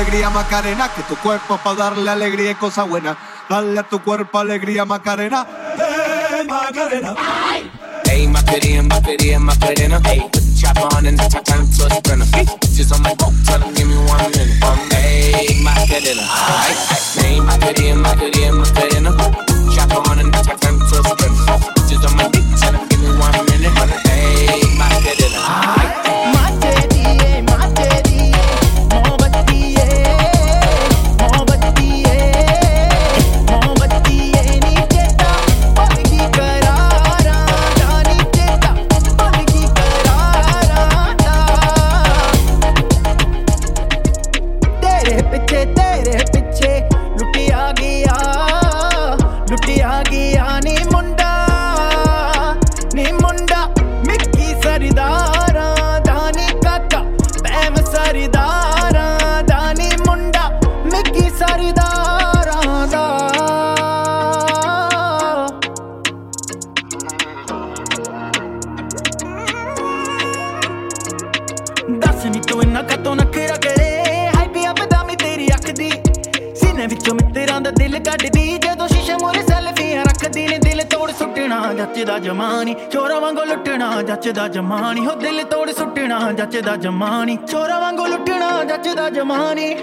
Macarena, que tu cuerpo para darle alegría y cosa buena. Dale a tu cuerpo alegría, Macarena. Hey, Macarena. Hey, Macarena, Macarena, Macarena. Hey, put the chopper on and top time to a sprinter. Just on my boat, tell them give me one minute. Hey, Macarena. Hey, Macarena, Macarena, Macarena. ਲੁੱਟਣਾ ਜੱਚਦਾ ਜਮਾਨੀ। ਹੋ ਦਿਲ ਤੋੜ ਸੁੱਟਣਾ ਜੱਚਦਾ ਜਮਾਨੀ। ਚੋਰਾ ਵਾਂਗੂ ਲੁੱਟਣਾ ਜੱਚਦਾ ਜਮਾਨੀ।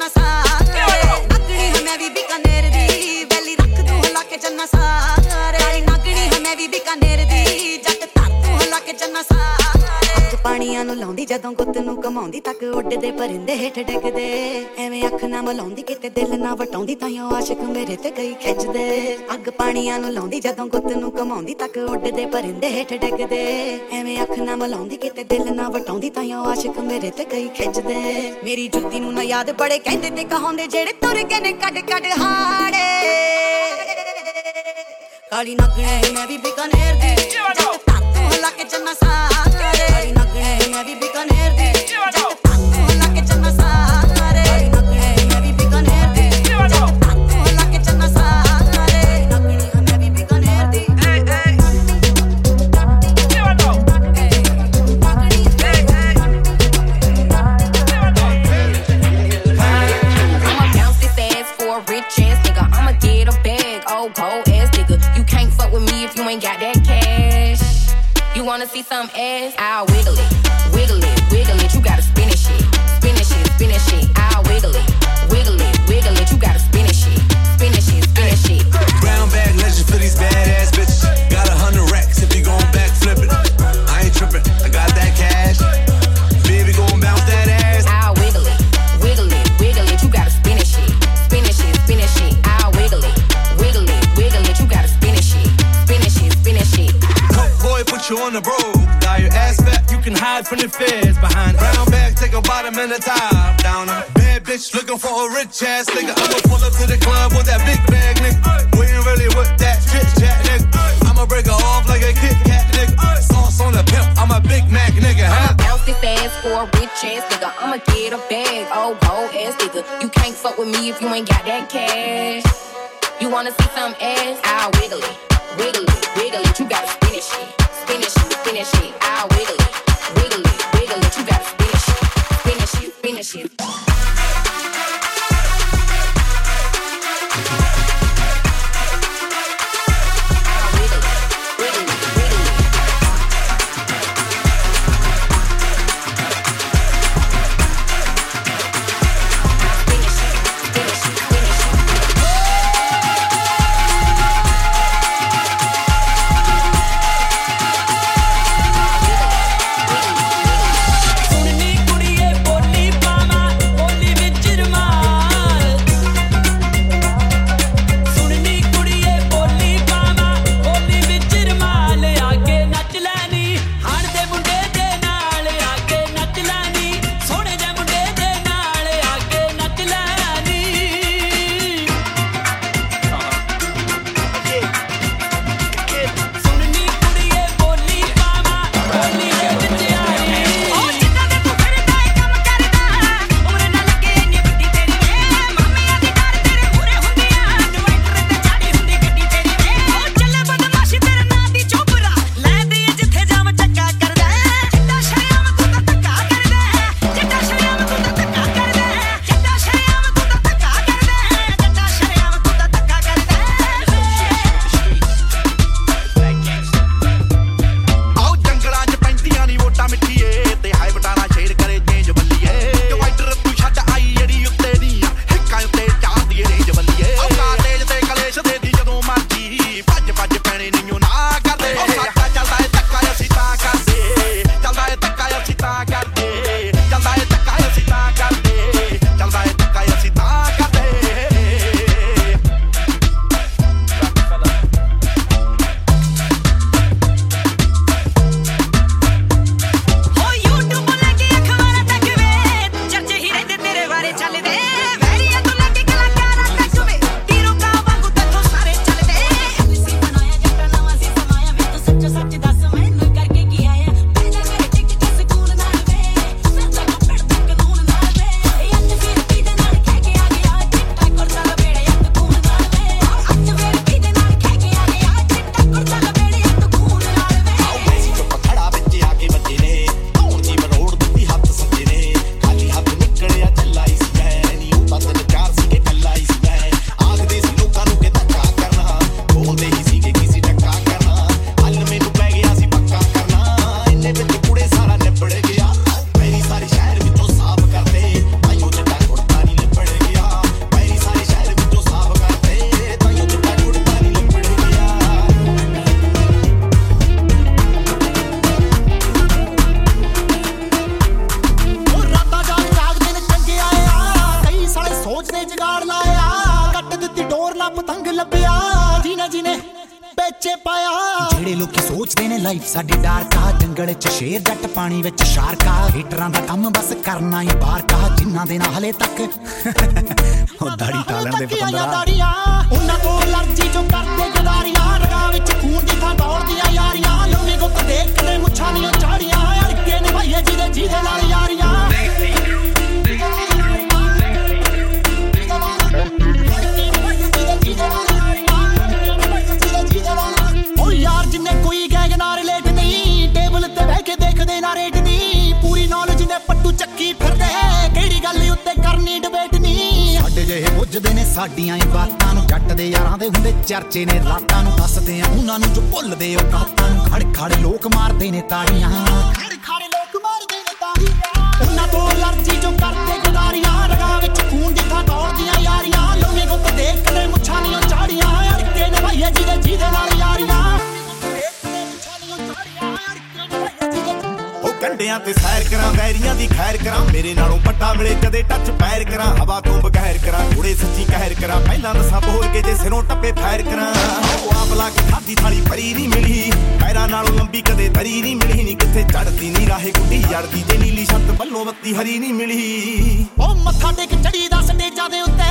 ਚੰਨਾ ਸਾਰੇ ਨਾਗਣੀ ਹੈ ਮੈਂ ਵੀ ਬਿਕਾਨੇਰ ਦੀ। ਵੈਲੀ ਰੱਖ ਦੂੰ ਹਲਾ ਕੇ ਚੰਨਾ ਸਾਰੇ ਨਾਗਣੀ ਹੈ ਮੈਂ ਵੀ ਬਿਕਾਨੇਰ ਅੱਗ ਪਾਣੀਆਂ ਨੂੰ ਲਾਉਂਦੀ, ਜਦੋਂ ਗੁੱਤ ਨੂੰ ਕਮਾਉਂਦੀ, ਤੱਕ ਉੱਡਦੇ ਪਰਿੰਦੇ ਹੇਠ ਡਿੱਗਦੇ। ਐਵੇਂ ਅੱਖ ਨਾ ਮਲਾਉਂਦੀ, ਕਿਤੇ ਦਿਲ ਨਾ ਵਟਾਉਂਦੀ, ਤਾਂ ਉਹ ਆਸ਼ਿਕ ਮੇਰੇ ਤੇ ਗਈ ਖਿੱਚਦੇ। ਅੱਗ ਪਾਣੀਆਂ ਨੂੰ ਲਾਉਂਦੀ, ਜਦੋਂ ਗੁੱਤ ਨੂੰ ਕਮਾਉਂਦੀ, ਤੱਕ ਉੱਡਦੇ ਪਰਿੰਦੇ ਹੇਠ ਡਿੱਗਦੇ। ਐਵੇਂ ਅੱਖ ਨਾ ਮਲਾਉਂਦੀ, ਕਿਤੇ ਦਿਲ ਨਾ ਵਟਾਉਂਦੀ, ਤਾਂ ਉਹ ਆਸ਼ਿਕ ਮੇਰੇ ਤੇ ਗਈ ਖਿੱਚਦੇ। ਮੇਰੀ ਜੁੱਤੀ ਨੂੰ ਨਾ ਯਾਦ ਬੜੇ ਕਹਿੰਦੇ ਤੇ ਕਹਾਉਂਦੇ, ਜਿਹੜੇ ਤੁਰ ਕੇ ਨੇ ਕੱਢ ਕੱਢ ਹਾੜੇ। ਕਾਲੀ ਨਗਣੇ ਮੈਂ ਵੀ ਬਿਕਾਨੇਰ ਦੀ। la kitchen masala. Hey. Hey. Hey. Hey. Hey. Hey. See some ass? I'll wiggle it, bitch looking for a rich ass nigga. I'ma pull up to the club with that big bag, nigga. We ain't really with that chit chat, nigga. I'ma break her off like a Kit Kat, nigga. Sauce on the pimp, I'm a Big Mac, nigga. Huh? Bounce this ass for a rich ass nigga. I'ma get a bag, oh cold ass nigga. You can't fuck with me if you ain't got that cash. You wanna see some ass? I'll wiggle it, wiggle it, wiggle it. You gotta spin it shit, spin it shit, spin it shit. I'll wiggle it, wiggle it, wiggle it. You gotta spin it shit, spin it shit, spin it shit. Life ਸਾਡੀ dark ਆ ਜੰਗਲ 'ਚ ਸ਼ੇਰ ਜੱਟ ਪਾਣੀ ਵਿੱਚ ਸ਼ਾਰਕਾ ਹੀਟਰਾਂ ਦਾ ਕੰਮ ਬਸ ਕਰਨਾ ਹੀ ਬਾਹਰ ਕਾ ਜਿਨ੍ਹਾਂ ਦੇ ਨਾਲ ਹਲੇ ਤੱਕ। ਉਹ ਦਾੜੀ ਟਾਲਣ ਦੇ ਪਤੰਦਰਾ ਪੱਟੂ ਚੱਕੀ ਫਿਰਦੇ ਕਿਹੜੀ ਗੱਲ ਉੱਤੇ ਕਰਨੀ ਡਿਬੇਟ ਨਹੀਂ ਸਾਡੇ ਜਿਹੇ ਬੁੱਝਦੇ ਨੇ ਸਾਡੀਆਂ ਹੀ ਬਾਤਾਂ ਨੂੰ। ਜੱਟ ਦੇ ਯਾਰਾਂ ਦੇ ਹੁੰਦੇ ਚਰਚੇ ਨੇ ਰਾਤਾਂ ਨੂੰ। ਦੱਸਦੇ ਆ ਉਹਨਾਂ ਨੂੰ ਜੋ ਭੁੱਲਦੇ ਉਹ ਕਾਤਾਂ ਨੂੰ। ਖੜ ਖੜ ਲੋਕ ਮਾਰਦੇ ਨੇ ਤਾੜੀਆਂ। ਖੜ ਖੜ ਲੋਕ ਮਾਰਦੇ ਨੇ ਤਾੜੀਆਂ। ਉਹਨਾਂ ਤੋਂ ਅਲਰਜੀ ਜੋ ਕਰਦੇ ਗਦਾਰੀਆਂ। ਰਗਾ ਵਿੱਚ ਖੂਨ ਦੀ ਥਾਂ ਦੌੜਦੀਆਂ ਯਾਰੀਆਂ। ਲੋਵੇਂ ਗੁੱਤ ਦੇਖ ਕੇ ਮੁੱਛਾਂ ਦੀਆਂ ਝਾੜੀਆਂ। ਅੜਕੇ ਨੇ ਭਈਏ ਜਿਹਦੇ ਜਿਹਦੇ ਨਾਲ ਕੰਡਿਆਂ ਤੇ ਸੈਰ ਕਰਾਂ, ਵੈਰੀਆਂ ਦੀ ਖੈਰ ਕਰਾਂ। ਮੇਰੇ ਨਾਲੋਂ ਪੱਟਾ ਮਿਲੇ ਕਦੇ ਟੱਚ ਪੈਰ ਕਰਾਂ। ਹਵਾ ਤੋਂ ਬਗੈਰ ਕਰਾਂ ਥੋੜੇ ਸੱਚੀ ਕਹਿਰ ਕਰਾਂ। ਪਹਿਲਾਂ ਦੱਸਾਂ ਬੋਲ ਕੇ ਜੇ ਸਿਰੋਂ ਟੱਪੇ ਫੈਰ ਕਰਾਂ। ਉਹ ਆਪ ਲਾ ਕੇ ਖਾਦੀ ਥਾਲੀ ਭਰੀ ਨਹੀਂ ਮਿਲੀ। ਪੈਰਾਂ ਨਾਲੋਂ ਲੰਬੀ ਕਦੇ ਧਰੀ ਨਹੀਂ ਮਿਲੀ। ਨਹੀਂ ਕਿੱਥੇ ਚੜਦੀ ਨਹੀਂ ਰਾਹੇ ਗੁੱਡੀ ਜੜਦੀ ਤੇ ਨੀਲੀ ਛੱਤ ਬੱਲੋਂ ਬੱਤੀ ਹਰੀ ਨਹੀਂ ਮਿਲੀ। ਉਹ ਮੱਥਾ ਟੇਕ ਚੜੀ ਦਾ ਸਟੇਜਾਂ ਦੇ ਉੱਤੇ।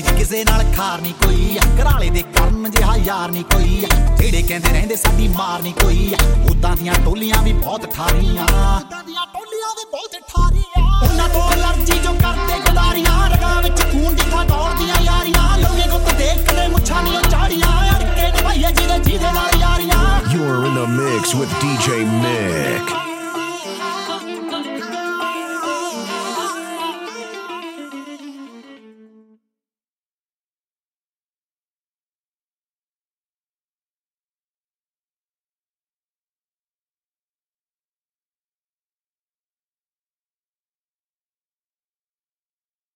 ਦਿਲ ਦੀ ਜੀ ਕਿਸੇ ਨਾਲ ਖਾਰ ਨਹੀਂ ਕੋਈ ਘਰਾਲੇ ਦੇ ਕਰਨ ਜਿਹਾ ਯਾਰ ਨਹੀਂ ਕੋਈ ਜਿਹੜੇ ਕਹਿੰਦੇ ਰਹਿੰਦੇ ਸਾਡੀ ਮਾਰ ਨਹੀਂ ਕੋਈ ਉਦਾਂ ਦੀਆਂ ਟੋਲੀਆਂ ਵੀ ਬਹੁਤ ਠਾਰੀਆਂ। ਉਦਾਂ ਦੀਆਂ ਟੋਲੀਆਂ ਵੀ ਬਹੁਤ ਠਾਰੀਆਂ। ਉਹਨਾਂ ਤੋਂ ਅਲਰਜੀ ਜੋ ਕਰਦੇ ਗਦਾਰੀਆਂ ਰਗਾਂ ਵਿੱਚ ਖੂਨ ਦੀ ਥਾਂ ਦੌੜਦੀਆਂ ਯਾਰੀਆਂ। ਲੋਗੇ ਗੁੱਤ ਦੇਖ ਕੇ ਮੁੱਛਾਂ ਦੀਆਂ ਝਾੜੀਆਂ। ਅੜਕੇ ਨੇ ਭਈਏ ਜਿਹਦੇ ਜਿਹਦੇ ਨਾਲ ਯਾਰੀਆਂ। You're in the mix with DJ Mick.